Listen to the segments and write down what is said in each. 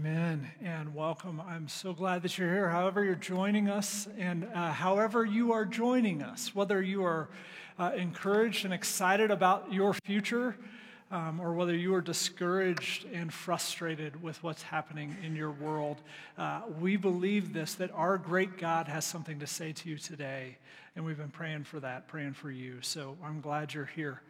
Amen and welcome. I'm so glad that you're here, however, you're joining us, and uh, however you are joining us, whether you are uh, encouraged and excited about your future, um, or whether you are discouraged and frustrated with what's happening in your world. Uh, we believe this that our great God has something to say to you today, and we've been praying for that, praying for you. So I'm glad you're here.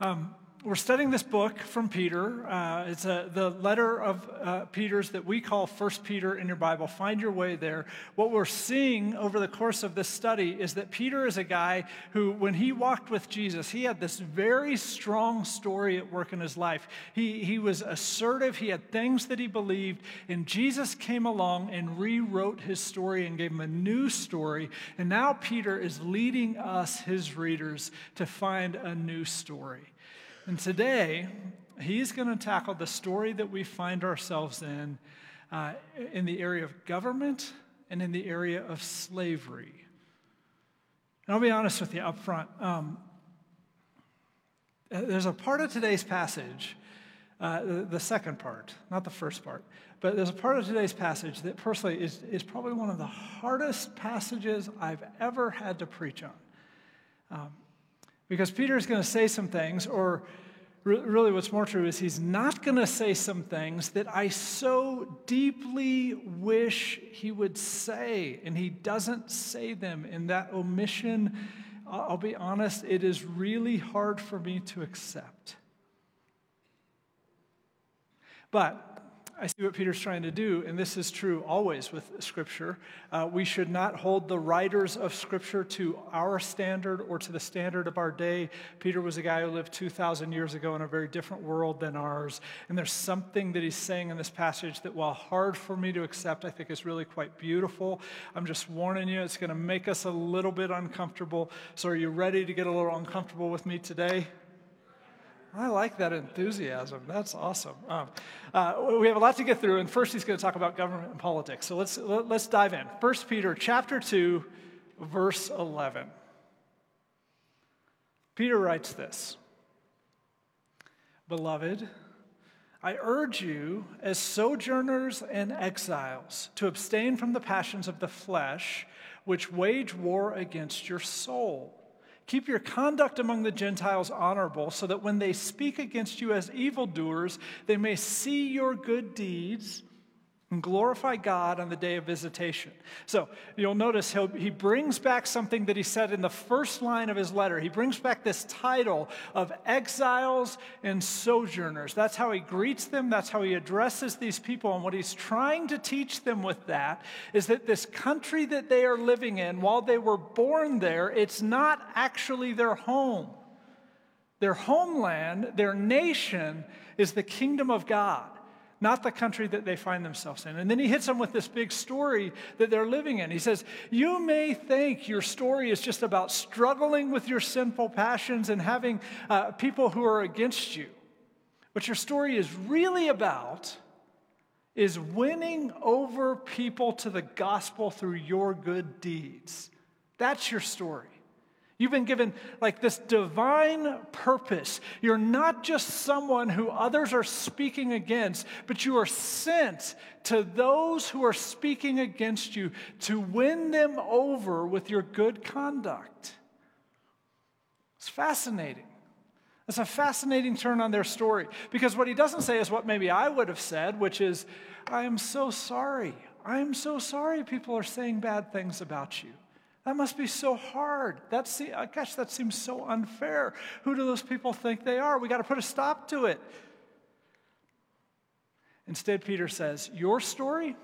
Um, we're studying this book from Peter. Uh, it's a, the letter of uh, Peter's that we call First Peter in your Bible. Find your way there. What we're seeing over the course of this study is that Peter is a guy who, when he walked with Jesus, he had this very strong story at work in his life. He, he was assertive, he had things that he believed, and Jesus came along and rewrote his story and gave him a new story. And now Peter is leading us, his readers, to find a new story. And today, he's going to tackle the story that we find ourselves in uh, in the area of government and in the area of slavery. And I'll be honest with you up front. Um, uh, there's a part of today's passage, uh, the, the, second part, not the first part, but there's a part of today's passage that personally is, is probably one of the hardest passages I've ever had to preach on. Um, because Peter is going to say some things, or really what's more true is he's not going to say some things that I so deeply wish he would say, and he doesn't say them. And that omission, I'll be honest, it is really hard for me to accept. But I see what Peter's trying to do, and this is true always with Scripture. Uh, we should not hold the writers of Scripture to our standard or to the standard of our day. Peter was a guy who lived 2,000 years ago in a very different world than ours. And there's something that he's saying in this passage that, while hard for me to accept, I think is really quite beautiful. I'm just warning you, it's going to make us a little bit uncomfortable. So, are you ready to get a little uncomfortable with me today? I like that enthusiasm. That's awesome. Um, uh, we have a lot to get through, and first he's going to talk about government and politics. So let's let, us let us dive in. First Peter chapter two, verse eleven. Peter writes this: Beloved, I urge you, as sojourners and exiles, to abstain from the passions of the flesh, which wage war against your soul. Keep your conduct among the Gentiles honorable, so that when they speak against you as evildoers, they may see your good deeds and glorify God on the day of visitation. So you'll notice he brings back something that he said in the first line of his letter. He brings back this title of exiles and sojourners. That's how he greets them, that's how he addresses these people. And what he's trying to teach them with that is that this country that they are living in, while they were born there, it's not actually their home. Their homeland, their nation, is the kingdom of God not the country that they find themselves in. And then he hits them with this big story that they're living in. He says, You may think your story is just about struggling with your sinful passions and having uh, people who are against you. What your story is really about is winning over people to the gospel through your good deeds. That's your story. You've been given like this divine purpose. You're not just someone who others are speaking against, but you are sent to those who are speaking against you to win them over with your good conduct. It's fascinating. It's a fascinating turn on their story because what he doesn't say is what maybe I would have said, which is, I am so sorry. I am so sorry people are saying bad things about you. That must be so hard. That's, uh, gosh, that seems so unfair. Who do those people think they are? We got to put a stop to it. Instead, Peter says, Your story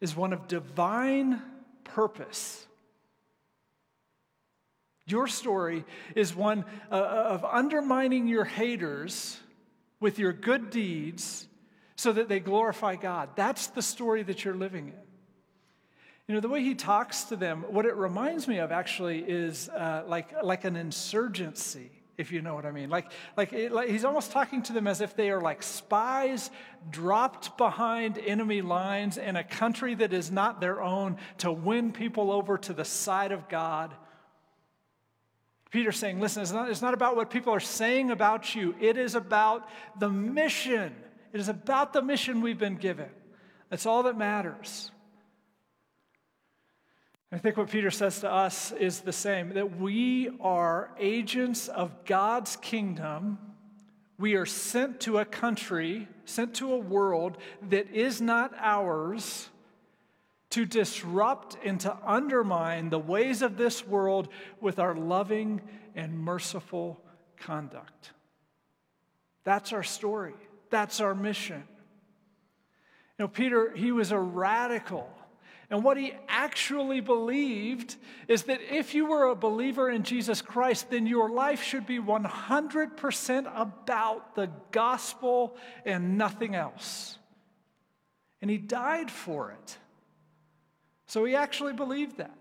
is one of divine purpose. Your story is one uh, of undermining your haters with your good deeds so that they glorify God. That's the story that you're living in. You know, the way he talks to them, what it reminds me of actually is uh, like, like an insurgency, if you know what I mean. Like, like, it, like he's almost talking to them as if they are like spies dropped behind enemy lines in a country that is not their own to win people over to the side of God. Peter's saying, listen, it's not, it's not about what people are saying about you, it is about the mission. It is about the mission we've been given. That's all that matters. I think what Peter says to us is the same that we are agents of God's kingdom. We are sent to a country, sent to a world that is not ours to disrupt and to undermine the ways of this world with our loving and merciful conduct. That's our story. That's our mission. You know, Peter, he was a radical. And what he actually believed is that if you were a believer in Jesus Christ, then your life should be 100% about the gospel and nothing else. And he died for it. So he actually believed that.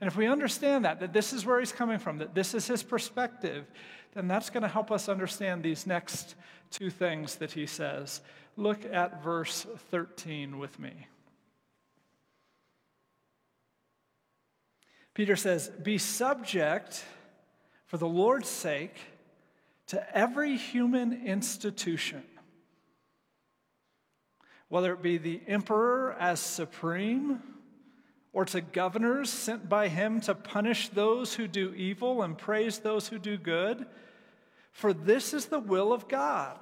And if we understand that, that this is where he's coming from, that this is his perspective, then that's going to help us understand these next two things that he says. Look at verse 13 with me. Peter says, Be subject for the Lord's sake to every human institution, whether it be the emperor as supreme, or to governors sent by him to punish those who do evil and praise those who do good. For this is the will of God,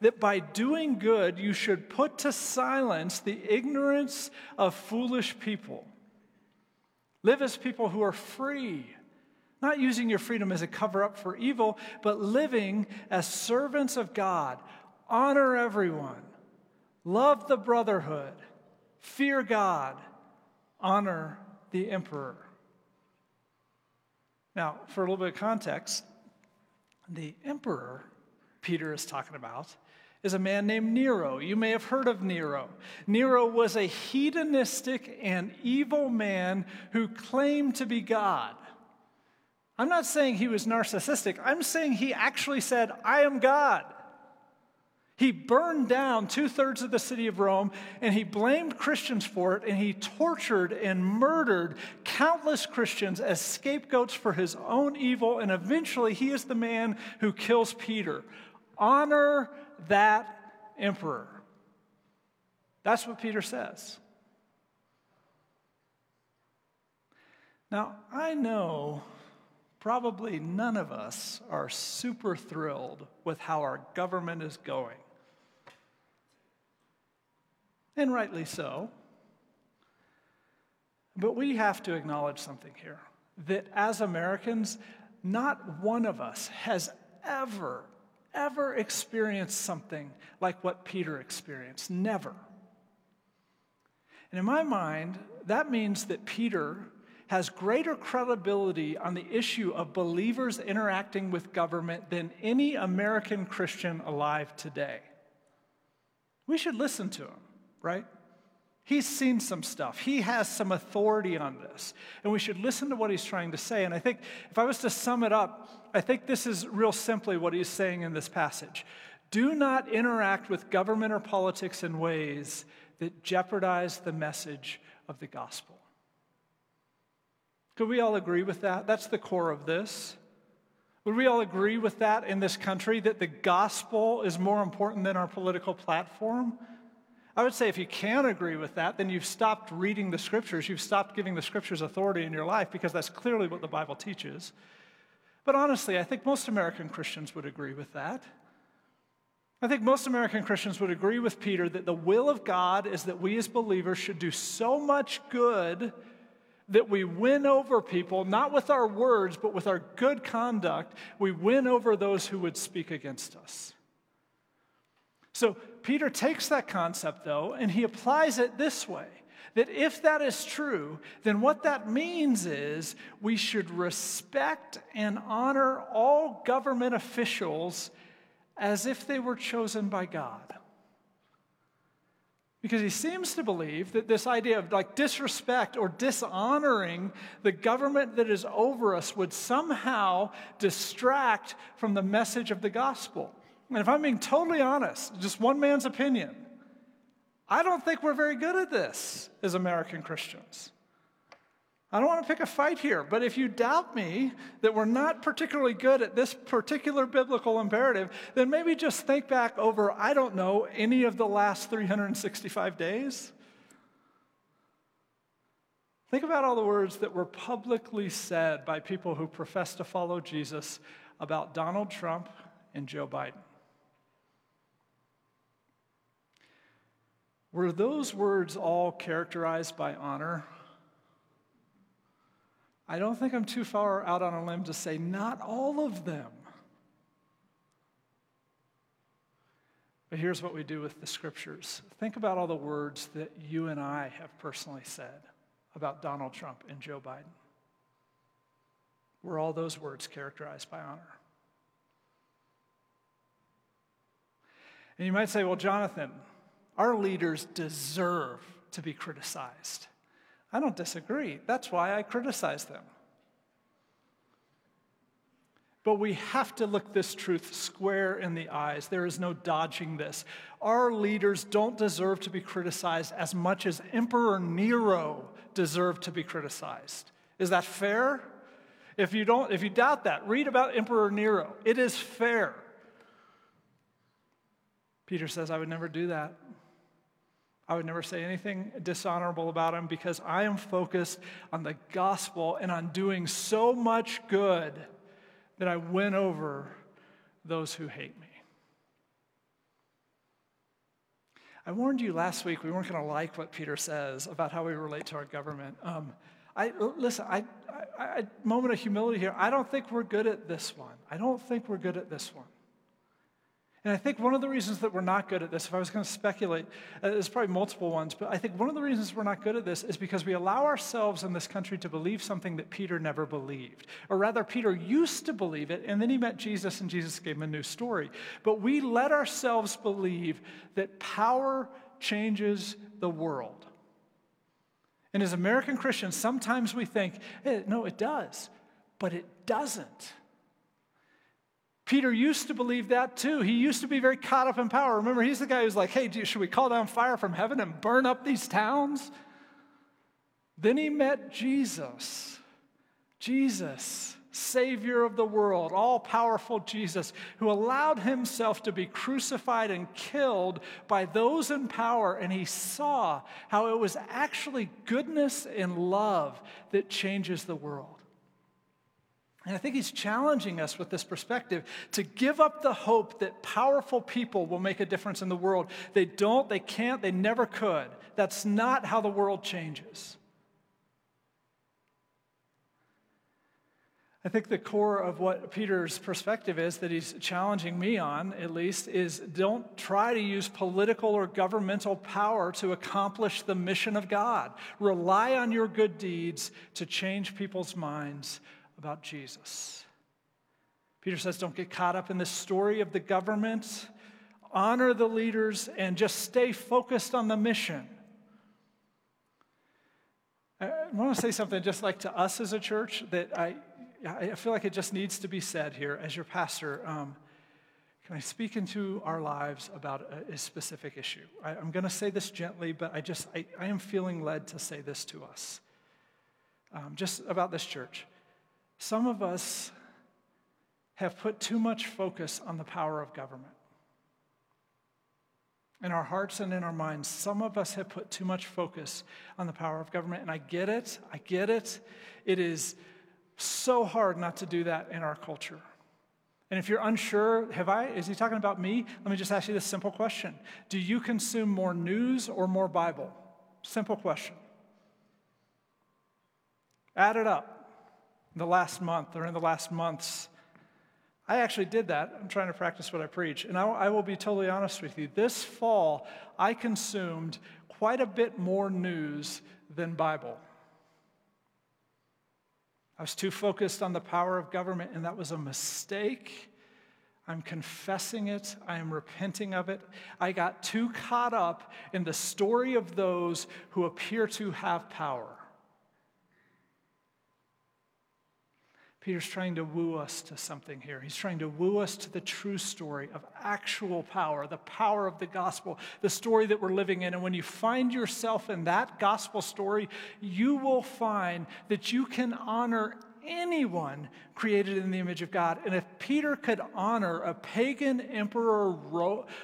that by doing good you should put to silence the ignorance of foolish people. Live as people who are free, not using your freedom as a cover up for evil, but living as servants of God. Honor everyone, love the brotherhood, fear God, honor the emperor. Now, for a little bit of context, the emperor Peter is talking about is a man named Nero. You may have heard of Nero. Nero was a hedonistic and evil man who claimed to be God. I'm not saying he was narcissistic, I'm saying he actually said, I am God. He burned down two thirds of the city of Rome and he blamed Christians for it and he tortured and murdered countless Christians as scapegoats for his own evil. And eventually, he is the man who kills Peter. Honor that emperor. That's what Peter says. Now, I know probably none of us are super thrilled with how our government is going. And rightly so. But we have to acknowledge something here that as Americans, not one of us has ever, ever experienced something like what Peter experienced. Never. And in my mind, that means that Peter has greater credibility on the issue of believers interacting with government than any American Christian alive today. We should listen to him, right? He's seen some stuff. He has some authority on this. And we should listen to what he's trying to say. And I think if I was to sum it up, I think this is real simply what he's saying in this passage. Do not interact with government or politics in ways that jeopardize the message of the gospel. Could we all agree with that? That's the core of this. Would we all agree with that in this country that the gospel is more important than our political platform? I would say if you can't agree with that, then you've stopped reading the scriptures. You've stopped giving the scriptures authority in your life because that's clearly what the Bible teaches. But honestly, I think most American Christians would agree with that. I think most American Christians would agree with Peter that the will of God is that we as believers should do so much good that we win over people, not with our words, but with our good conduct. We win over those who would speak against us. So Peter takes that concept, though, and he applies it this way that if that is true, then what that means is we should respect and honor all government officials as if they were chosen by God. Because he seems to believe that this idea of like disrespect or dishonoring the government that is over us would somehow distract from the message of the gospel. And if I'm being totally honest, just one man's opinion, I don't think we're very good at this as American Christians. I don't want to pick a fight here, but if you doubt me that we're not particularly good at this particular biblical imperative, then maybe just think back over, I don't know, any of the last 365 days. Think about all the words that were publicly said by people who profess to follow Jesus about Donald Trump and Joe Biden. Were those words all characterized by honor? I don't think I'm too far out on a limb to say not all of them. But here's what we do with the scriptures think about all the words that you and I have personally said about Donald Trump and Joe Biden. Were all those words characterized by honor? And you might say, well, Jonathan, our leaders deserve to be criticized. I don't disagree. That's why I criticize them. But we have to look this truth square in the eyes. There is no dodging this. Our leaders don't deserve to be criticized as much as Emperor Nero deserved to be criticized. Is that fair? If you don't if you doubt that, read about Emperor Nero. It is fair. Peter says, I would never do that. I would never say anything dishonorable about him because I am focused on the gospel and on doing so much good that I win over those who hate me. I warned you last week we weren't going to like what Peter says about how we relate to our government. Um, I, listen, I, I, I, moment of humility here. I don't think we're good at this one. I don't think we're good at this one. And I think one of the reasons that we're not good at this, if I was going to speculate, uh, there's probably multiple ones, but I think one of the reasons we're not good at this is because we allow ourselves in this country to believe something that Peter never believed. Or rather, Peter used to believe it, and then he met Jesus, and Jesus gave him a new story. But we let ourselves believe that power changes the world. And as American Christians, sometimes we think, hey, no, it does, but it doesn't. Peter used to believe that too. He used to be very caught up in power. Remember, he's the guy who's like, hey, should we call down fire from heaven and burn up these towns? Then he met Jesus. Jesus, Savior of the world, all powerful Jesus, who allowed himself to be crucified and killed by those in power. And he saw how it was actually goodness and love that changes the world. And I think he's challenging us with this perspective to give up the hope that powerful people will make a difference in the world. They don't, they can't, they never could. That's not how the world changes. I think the core of what Peter's perspective is that he's challenging me on, at least, is don't try to use political or governmental power to accomplish the mission of God. Rely on your good deeds to change people's minds about Jesus. Peter says, don't get caught up in the story of the government. Honor the leaders and just stay focused on the mission. I want to say something just like to us as a church that I, I feel like it just needs to be said here as your pastor. Um, can I speak into our lives about a, a specific issue? I, am going to say this gently, but I just, I, I, am feeling led to say this to us. Um, just about this church. Some of us have put too much focus on the power of government. In our hearts and in our minds, some of us have put too much focus on the power of government. And I get it. I get it. It is so hard not to do that in our culture. And if you're unsure, have I, is he talking about me? Let me just ask you this simple question Do you consume more news or more Bible? Simple question. Add it up the last month or in the last months. I actually did that. I'm trying to practice what I preach. And I, will be totally honest with you. This fall, I consumed quite a bit more news than Bible. I was too focused on the power of government, and that was a mistake. I'm confessing it. I am repenting of it. I got too caught up in the story of those who appear to have power. Peter's trying to woo us to something here. He's trying to woo us to the true story of actual power, the power of the gospel, the story that we're living in. And when you find yourself in that gospel story, you will find that you can honor anyone created in the image of God. And if Peter could honor a pagan emperor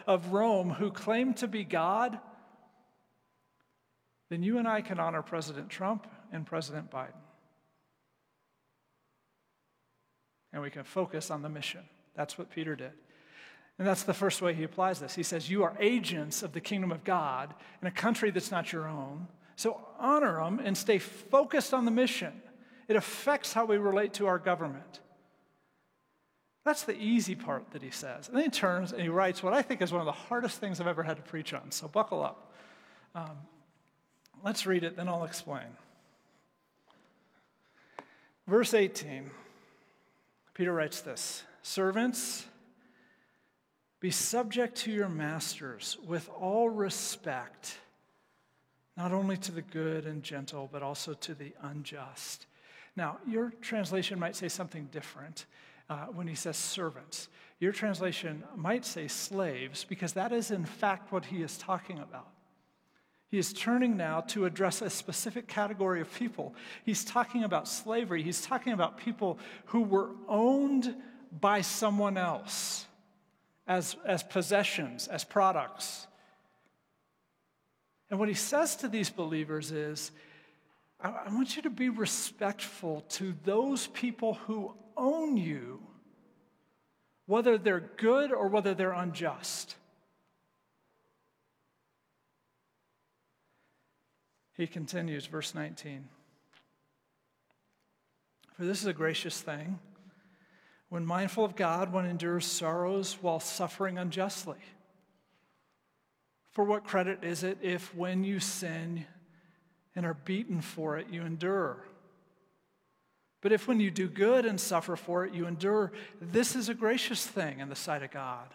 of Rome who claimed to be God, then you and I can honor President Trump and President Biden. And we can focus on the mission. That's what Peter did. And that's the first way he applies this. He says, You are agents of the kingdom of God in a country that's not your own. So honor them and stay focused on the mission. It affects how we relate to our government. That's the easy part that he says. And then he turns and he writes what I think is one of the hardest things I've ever had to preach on. So buckle up. Um, let's read it, then I'll explain. Verse 18. Peter writes this Servants, be subject to your masters with all respect, not only to the good and gentle, but also to the unjust. Now, your translation might say something different uh, when he says servants. Your translation might say slaves, because that is in fact what he is talking about. He is turning now to address a specific category of people. He's talking about slavery. He's talking about people who were owned by someone else as, as possessions, as products. And what he says to these believers is I, I want you to be respectful to those people who own you, whether they're good or whether they're unjust. He continues, verse 19. For this is a gracious thing when mindful of God, one endures sorrows while suffering unjustly. For what credit is it if, when you sin and are beaten for it, you endure? But if, when you do good and suffer for it, you endure, this is a gracious thing in the sight of God.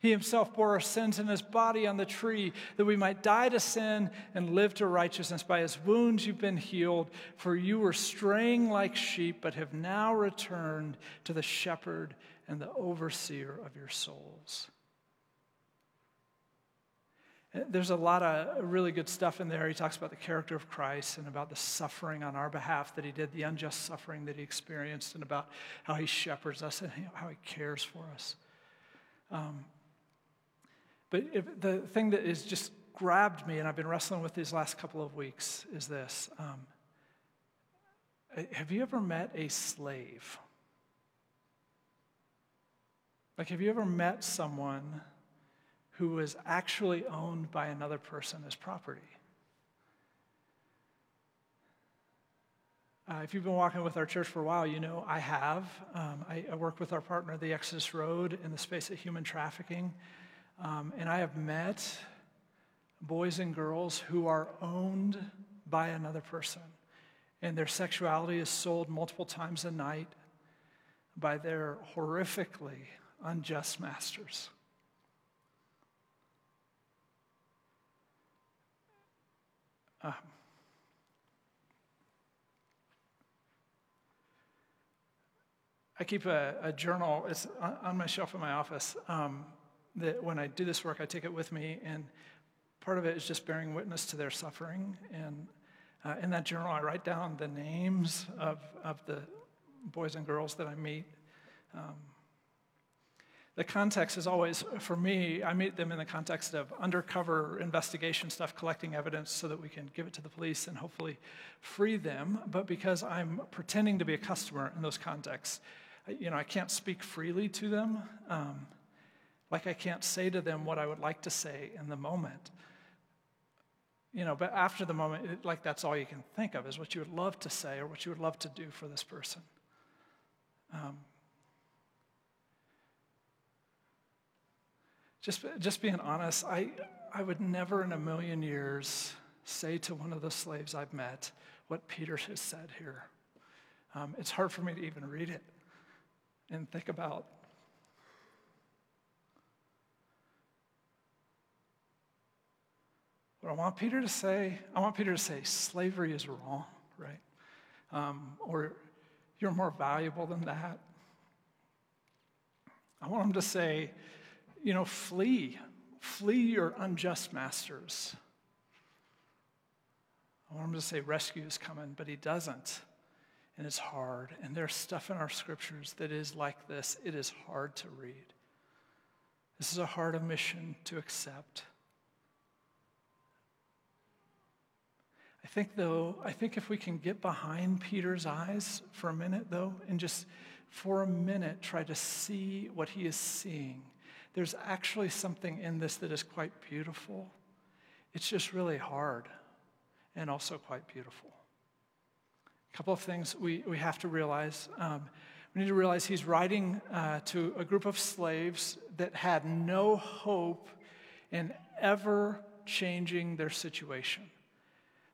He himself bore our sins in his body on the tree that we might die to sin and live to righteousness. By his wounds you've been healed, for you were straying like sheep, but have now returned to the shepherd and the overseer of your souls. There's a lot of really good stuff in there. He talks about the character of Christ and about the suffering on our behalf that he did, the unjust suffering that he experienced, and about how he shepherds us and how he cares for us. Um, but if, the thing that has just grabbed me, and I've been wrestling with these last couple of weeks, is this um, Have you ever met a slave? Like, have you ever met someone who was actually owned by another person as property? Uh, if you've been walking with our church for a while, you know I have. Um, I, I, work with our partner, the Exodus Road, in the space of human trafficking. Um, and I have met boys and girls who are owned by another person, and their sexuality is sold multiple times a night by their horrifically unjust masters. Um, I keep a, a, journal. It's on my shelf in my office. Um, that when I do this work, I take it with me, and part of it is just bearing witness to their suffering. And uh, in that journal, I write down the names of, of the boys and girls that I meet. Um, the context is always, for me, I meet them in the context of undercover investigation stuff, collecting evidence so that we can give it to the police and hopefully free them. But because I'm pretending to be a customer in those contexts, you know, I can't speak freely to them. Um, like I can't say to them what I would like to say in the moment. You know, but after the moment, it, like that's all you can think of is what you would love to say or what you would love to do for this person. Um, just, just being honest, I, I would never in a million years say to one of the slaves I've met what Peter has said here. Um, it's hard for me to even read it and think about. What I want Peter to say, I want Peter to say, slavery is wrong, right? Um, or you're more valuable than that. I want him to say, you know, flee, flee your unjust masters. I want him to say, rescue is coming, but he doesn't. And it's hard. And there's stuff in our scriptures that is like this. It is hard to read. This is a hard mission to accept. I think, though, I think if we can get behind Peter's eyes for a minute, though, and just for a minute try to see what he is seeing, there's actually something in this that is quite beautiful. It's just really hard and also quite beautiful. A couple of things we, we have to realize. Um, we need to realize he's writing uh, to a group of slaves that had no hope in ever changing their situation.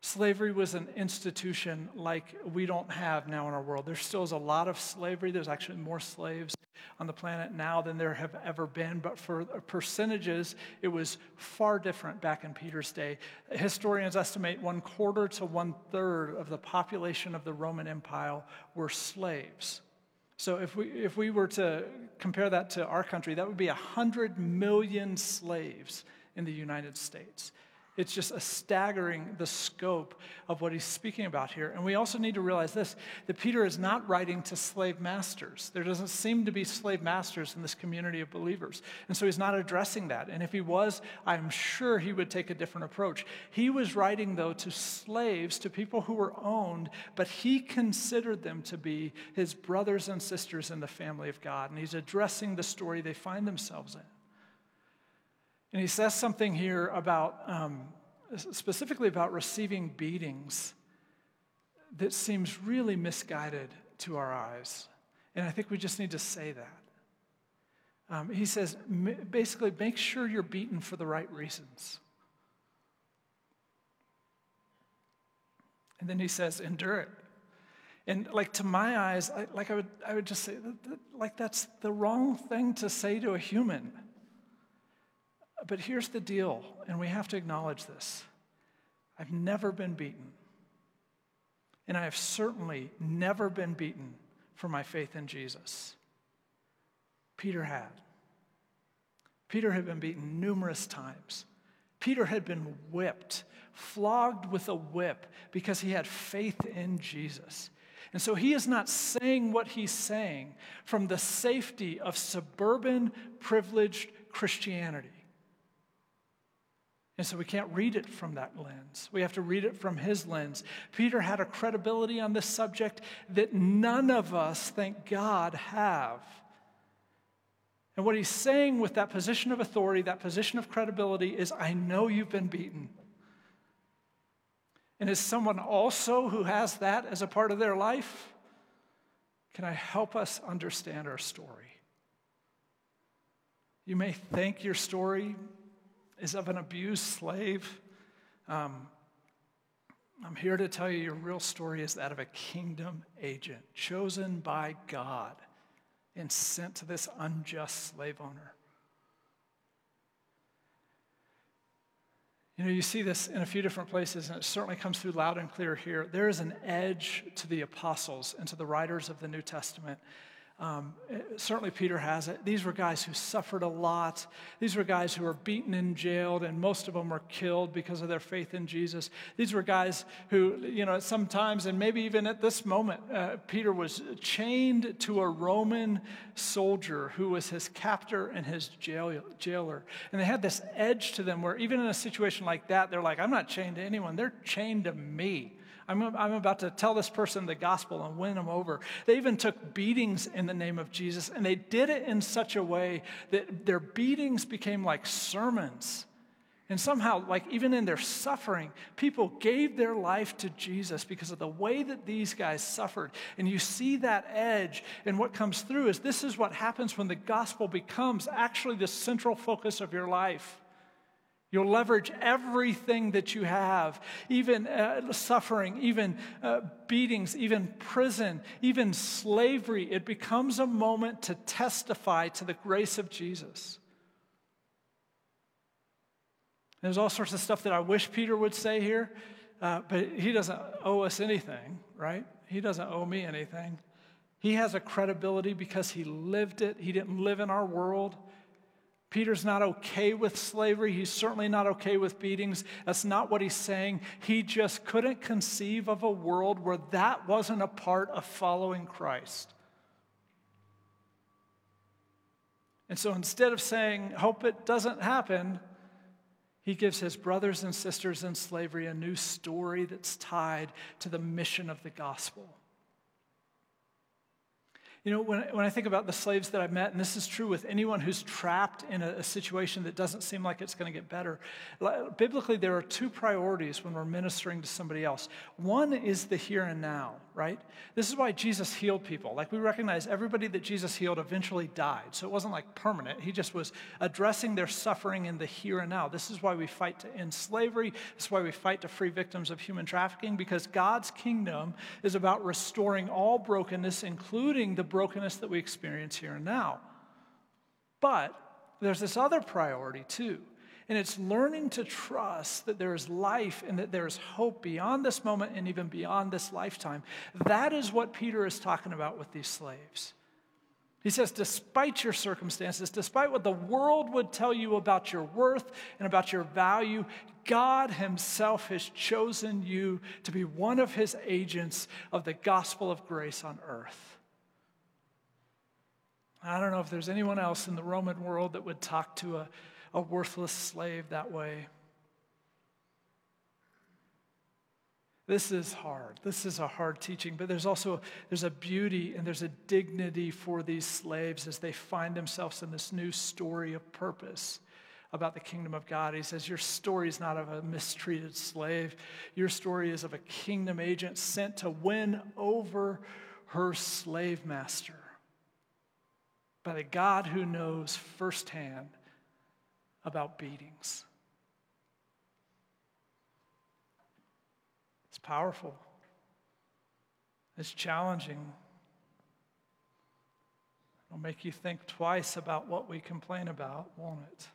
Slavery was an institution like we don't have now in our world. There still is a lot of slavery. There's actually more slaves on the planet now than there have ever been, but for percentages, it was far different back in Peter's day. Historians estimate one quarter to one third of the population of the Roman Empire were slaves. So if we, if we were to compare that to our country, that would be 100 million slaves in the United States. It's just a staggering the scope of what he's speaking about here. And we also need to realize this that Peter is not writing to slave masters. There doesn't seem to be slave masters in this community of believers. And so he's not addressing that. And if he was, I'm sure he would take a different approach. He was writing, though, to slaves, to people who were owned, but he considered them to be his brothers and sisters in the family of God. And he's addressing the story they find themselves in. And he says something here about, um, specifically about receiving beatings that seems really misguided to our eyes. And I think we just need to say that. Um, he says, basically, make sure you're beaten for the right reasons. And then he says, endure it. And like to my eyes, I, like I would, I would just say, like that's the wrong thing to say to a human. But here's the deal, and we have to acknowledge this I've never been beaten. And I have certainly never been beaten for my faith in Jesus. Peter had. Peter had been beaten numerous times. Peter had been whipped, flogged with a whip because he had faith in Jesus. And so he is not saying what he's saying from the safety of suburban privileged Christianity. And so we can't read it from that lens. We have to read it from his lens. Peter had a credibility on this subject that none of us, thank God, have. And what he's saying with that position of authority, that position of credibility, is I know you've been beaten. And as someone also who has that as a part of their life, can I help us understand our story? You may think your story is of an abused slave. Um, I'm here to tell you your real story is that of a kingdom agent chosen by God and sent to this unjust slave owner. You know, you see this in a few different places, and it certainly comes through loud and clear here. There is an edge to the apostles and to the writers of the New Testament um, certainly, Peter has it. These were guys who suffered a lot. These were guys who were beaten and jailed, and most of them were killed because of their faith in Jesus. These were guys who, you know, sometimes, and maybe even at this moment, uh, Peter was chained to a Roman soldier who was his captor and his jail, jailer. And they had this edge to them where, even in a situation like that, they're like, I'm not chained to anyone, they're chained to me. I'm, I'm about to tell this person the gospel and win them over. They even took beatings in the name of Jesus, and they did it in such a way that their beatings became like sermons. And somehow, like even in their suffering, people gave their life to Jesus because of the way that these guys suffered. And you see that edge. And what comes through is this is what happens when the gospel becomes actually the central focus of your life. You'll leverage everything that you have, even uh, suffering, even uh, beatings, even prison, even slavery. It becomes a moment to testify to the grace of Jesus. There's all sorts of stuff that I wish Peter would say here, uh, but he doesn't owe us anything, right? He doesn't owe me anything. He has a credibility because he lived it. He didn't live in our world. Peter's not okay with slavery. He's certainly not okay with beatings. That's not what he's saying. He just couldn't conceive of a world where that wasn't a part of following Christ. And so instead of saying, hope it doesn't happen, he gives his brothers and sisters in slavery a new story that's tied to the mission of the gospel. You know, when, when I think about the slaves that I've met, and this is true with anyone who's trapped in a, a situation that doesn't seem like it's going to get better, biblically, there are two priorities when we're ministering to somebody else. One is the here and now, right? This is why Jesus healed people. Like, we recognize everybody that Jesus healed eventually died. So it wasn't like permanent. He just was addressing their suffering in the here and now. This is why we fight to end slavery. This is why we fight to free victims of human trafficking, because God's kingdom is about restoring all brokenness, including the brokenness that we experience here and now. But there's this other priority too. And it's learning to trust that there is life and that there is hope beyond this moment and even beyond this lifetime. That is what Peter is talking about with these slaves. He says, despite your circumstances, despite what the world would tell you about your worth and about your value, God Himself has chosen you to be one of His agents of the gospel of grace on earth. I don't know if there's anyone else in the Roman world that would talk to a, a worthless slave that way. This is hard. This is a hard teaching, but there's also there's a beauty and there's a dignity for these slaves as they find themselves in this new story of purpose about the kingdom of God. He says, Your story is not of a mistreated slave. Your story is of a kingdom agent sent to win over her slave master by the God who knows firsthand about beatings. It's powerful, it's challenging. It'll make you think twice about what we complain about, won't it?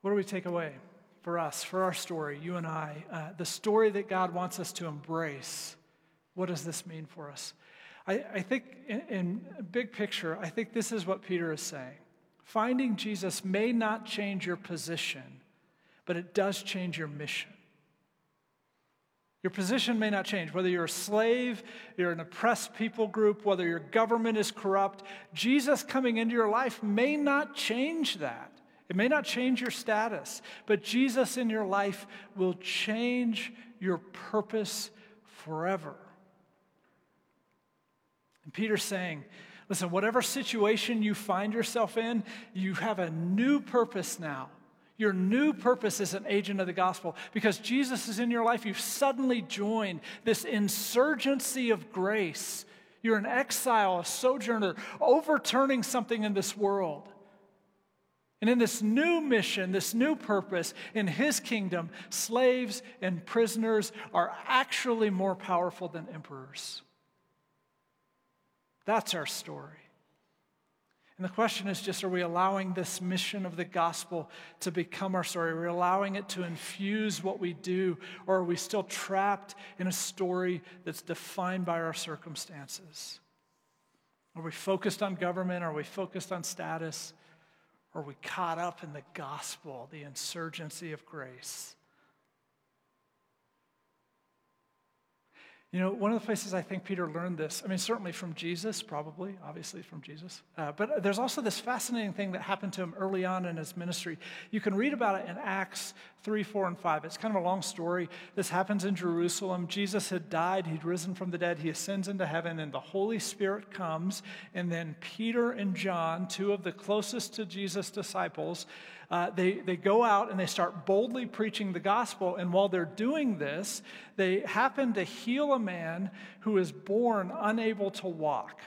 What do we take away for us, for our story, you and I? Uh, the story that God wants us to embrace. What does this mean for us? I, I think, in, in big picture, I think this is what Peter is saying. Finding Jesus may not change your position, but it does change your mission. Your position may not change. Whether you're a slave, you're an oppressed people group, whether your government is corrupt, Jesus coming into your life may not change that. It may not change your status, but Jesus in your life will change your purpose forever. And Peter's saying, listen, whatever situation you find yourself in, you have a new purpose now. Your new purpose is an agent of the gospel. Because Jesus is in your life, you've suddenly joined this insurgency of grace. You're an exile, a sojourner, overturning something in this world. And in this new mission, this new purpose in his kingdom, slaves and prisoners are actually more powerful than emperors. That's our story. And the question is just are we allowing this mission of the gospel to become our story? Are we allowing it to infuse what we do? Or are we still trapped in a story that's defined by our circumstances? Are we focused on government? Are we focused on status? Are we caught up in the gospel, the insurgency of grace? You know, one of the places I think Peter learned this, I mean, certainly from Jesus, probably, obviously from Jesus, uh, but there's also this fascinating thing that happened to him early on in his ministry. You can read about it in Acts 3, 4, and 5. It's kind of a long story. This happens in Jerusalem. Jesus had died, he'd risen from the dead, he ascends into heaven, and the Holy Spirit comes. And then Peter and John, two of the closest to Jesus' disciples, uh, they, they go out and they start boldly preaching the gospel. And while they're doing this, they happen to heal a man who is born unable to walk.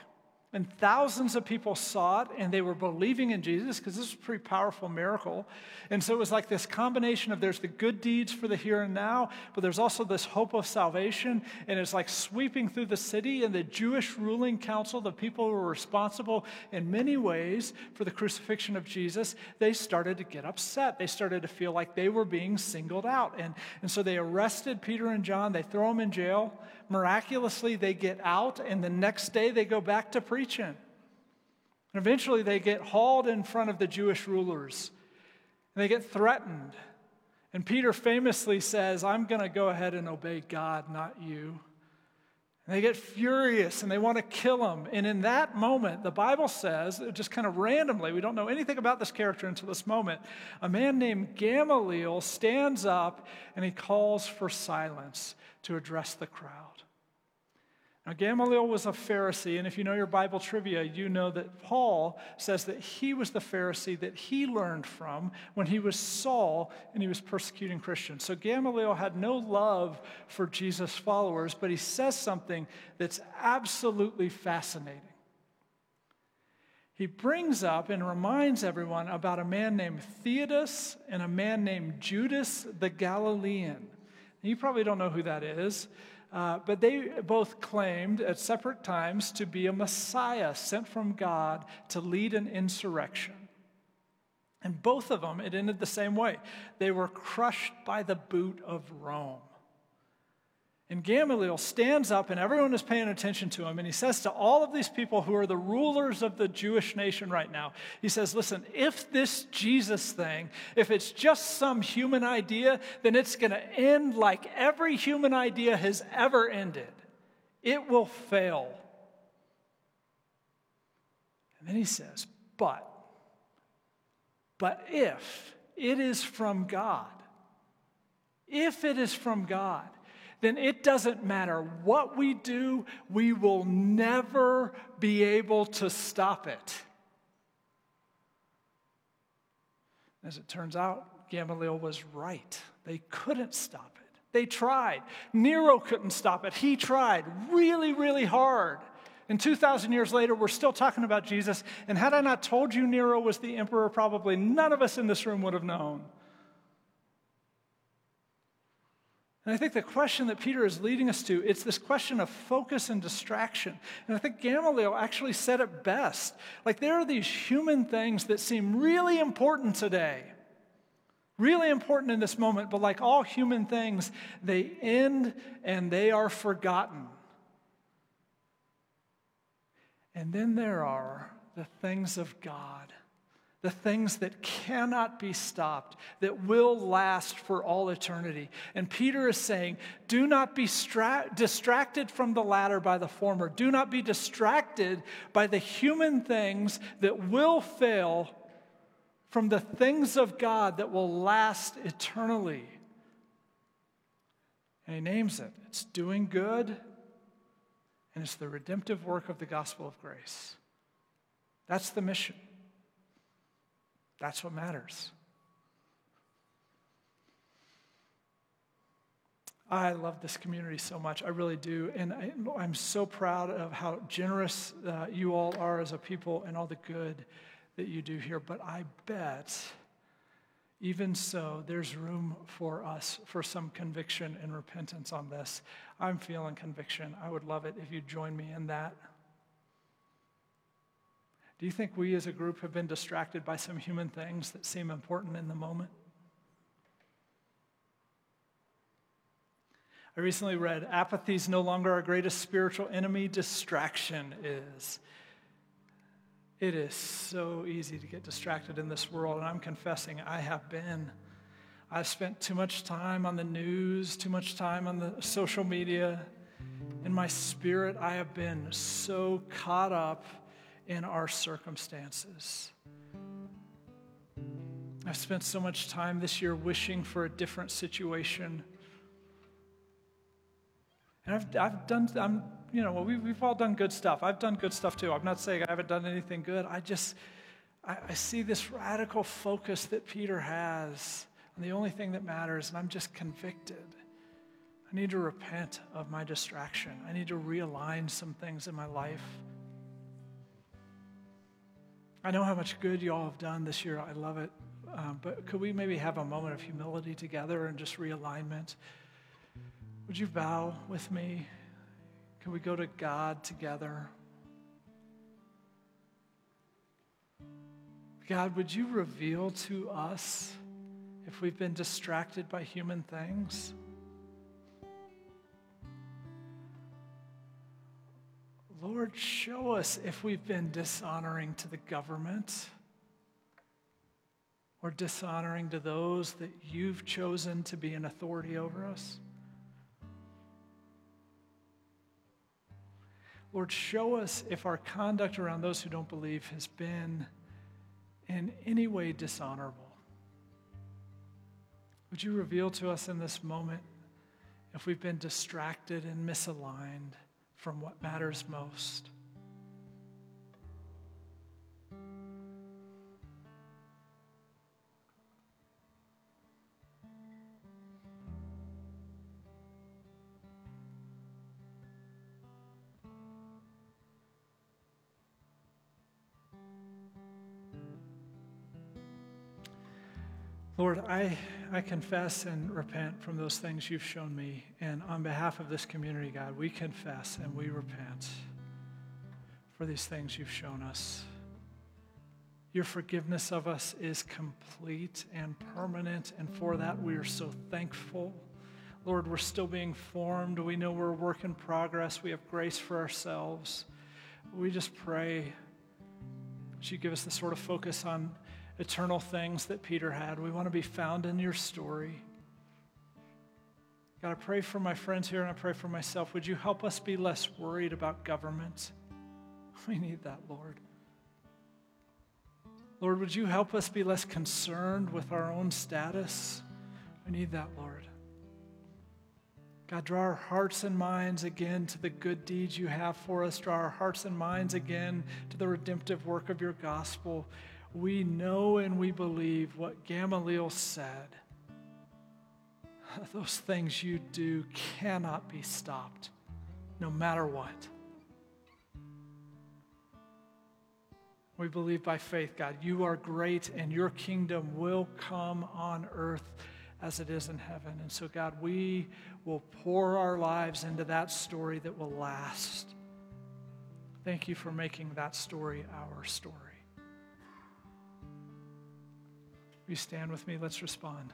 And thousands of people saw it and they were believing in Jesus because this was a pretty powerful miracle. And so it was like this combination of there's the good deeds for the here and now, but there's also this hope of salvation. And it's like sweeping through the city. And the Jewish ruling council, the people who were responsible in many ways for the crucifixion of Jesus, they started to get upset. They started to feel like they were being singled out. And, and so they arrested Peter and John, they throw them in jail miraculously they get out, and the next day they go back to preaching. And eventually they get hauled in front of the Jewish rulers, and they get threatened. And Peter famously says, I'm going to go ahead and obey God, not you. They get furious and they want to kill him. And in that moment, the Bible says, just kind of randomly, we don't know anything about this character until this moment, a man named Gamaliel stands up and he calls for silence to address the crowd. Now, Gamaliel was a Pharisee, and if you know your Bible trivia, you know that Paul says that he was the Pharisee that he learned from when he was Saul and he was persecuting Christians. So Gamaliel had no love for Jesus' followers, but he says something that's absolutely fascinating. He brings up and reminds everyone about a man named Theudas and a man named Judas the Galilean. You probably don't know who that is. Uh, but they both claimed at separate times to be a Messiah sent from God to lead an insurrection. And both of them, it ended the same way. They were crushed by the boot of Rome. And Gamaliel stands up, and everyone is paying attention to him. And he says to all of these people who are the rulers of the Jewish nation right now, he says, Listen, if this Jesus thing, if it's just some human idea, then it's going to end like every human idea has ever ended. It will fail. And then he says, But, but if it is from God, if it is from God, then it doesn't matter what we do, we will never be able to stop it. As it turns out, Gamaliel was right. They couldn't stop it. They tried. Nero couldn't stop it. He tried really, really hard. And 2,000 years later, we're still talking about Jesus. And had I not told you Nero was the emperor, probably none of us in this room would have known. And I think the question that Peter is leading us to, it's this question of focus and distraction. And I think Gamaliel actually said it best. Like there are these human things that seem really important today. Really important in this moment, but like all human things, they end and they are forgotten. And then there are the things of God the things that cannot be stopped, that will last for all eternity. And Peter is saying, do not be stra- distracted from the latter by the former. Do not be distracted by the human things that will fail from the things of God that will last eternally. And he names it it's doing good, and it's the redemptive work of the gospel of grace. That's the mission. That's what matters. I love this community so much. I really do. And I, am so proud of how generous uh, you all are as a people and all the good that you do here. But I bet, even so, there's room for us for some conviction and repentance on this. I'm feeling conviction. I would love it if you'd join me in that. Do you think we as a group have been distracted by some human things that seem important in the moment? I recently read Apathy is no longer our greatest spiritual enemy, distraction is. It is so easy to get distracted in this world, and I'm confessing I have been. I've spent too much time on the news, too much time on the social media, In my spirit, I have been so caught up in our circumstances. I've spent so much time this year wishing for a different situation. And I've, I've done, I'm, you know, we, we've all done good stuff. I've done good stuff too. I'm not saying I haven't done anything good. I just, I, I see this radical focus that Peter has on the only thing that matters, and I'm just convicted. I need to repent of my distraction. I need to realign some things in my life. I know how much good you all have done this year. I love it. Um, but could we maybe have a moment of humility together and just realignment? Would you bow with me? Can we go to God together? God, would you reveal to us if we've been distracted by human things? Lord, show us if we've been dishonoring to the government or dishonoring to those that you've chosen to be an authority over us. Lord, show us if our conduct around those who don't believe has been in any way dishonorable. Would you reveal to us in this moment if we've been distracted and misaligned from what matters most? Lord, I, I confess and repent from those things you've shown me. And on behalf of this community, God, we confess and we repent for these things you've shown us. Your forgiveness of us is complete and permanent, and for that we are so thankful. Lord, we're still being formed. We know we're a work in progress. We have grace for ourselves. We just pray that you give us the sort of focus on eternal things that Peter had. We want to be found in your story. God, I pray for my friends here and I pray for myself. Would you help us be less worried about government? We need that, Lord. Lord, would you help us be less concerned with our own status? We need that, Lord. God, draw our hearts and minds again to the good deeds you have for us. Draw our hearts and minds again to the redemptive work of your gospel we know and we believe what Gamaliel said. Those things you do cannot be stopped, no matter what. We believe by faith, God, you are great and your kingdom will come on earth as it is in heaven. And so, God, we will pour our lives into that story that will last. Thank you for making that story our story. You stand with me? Let's respond.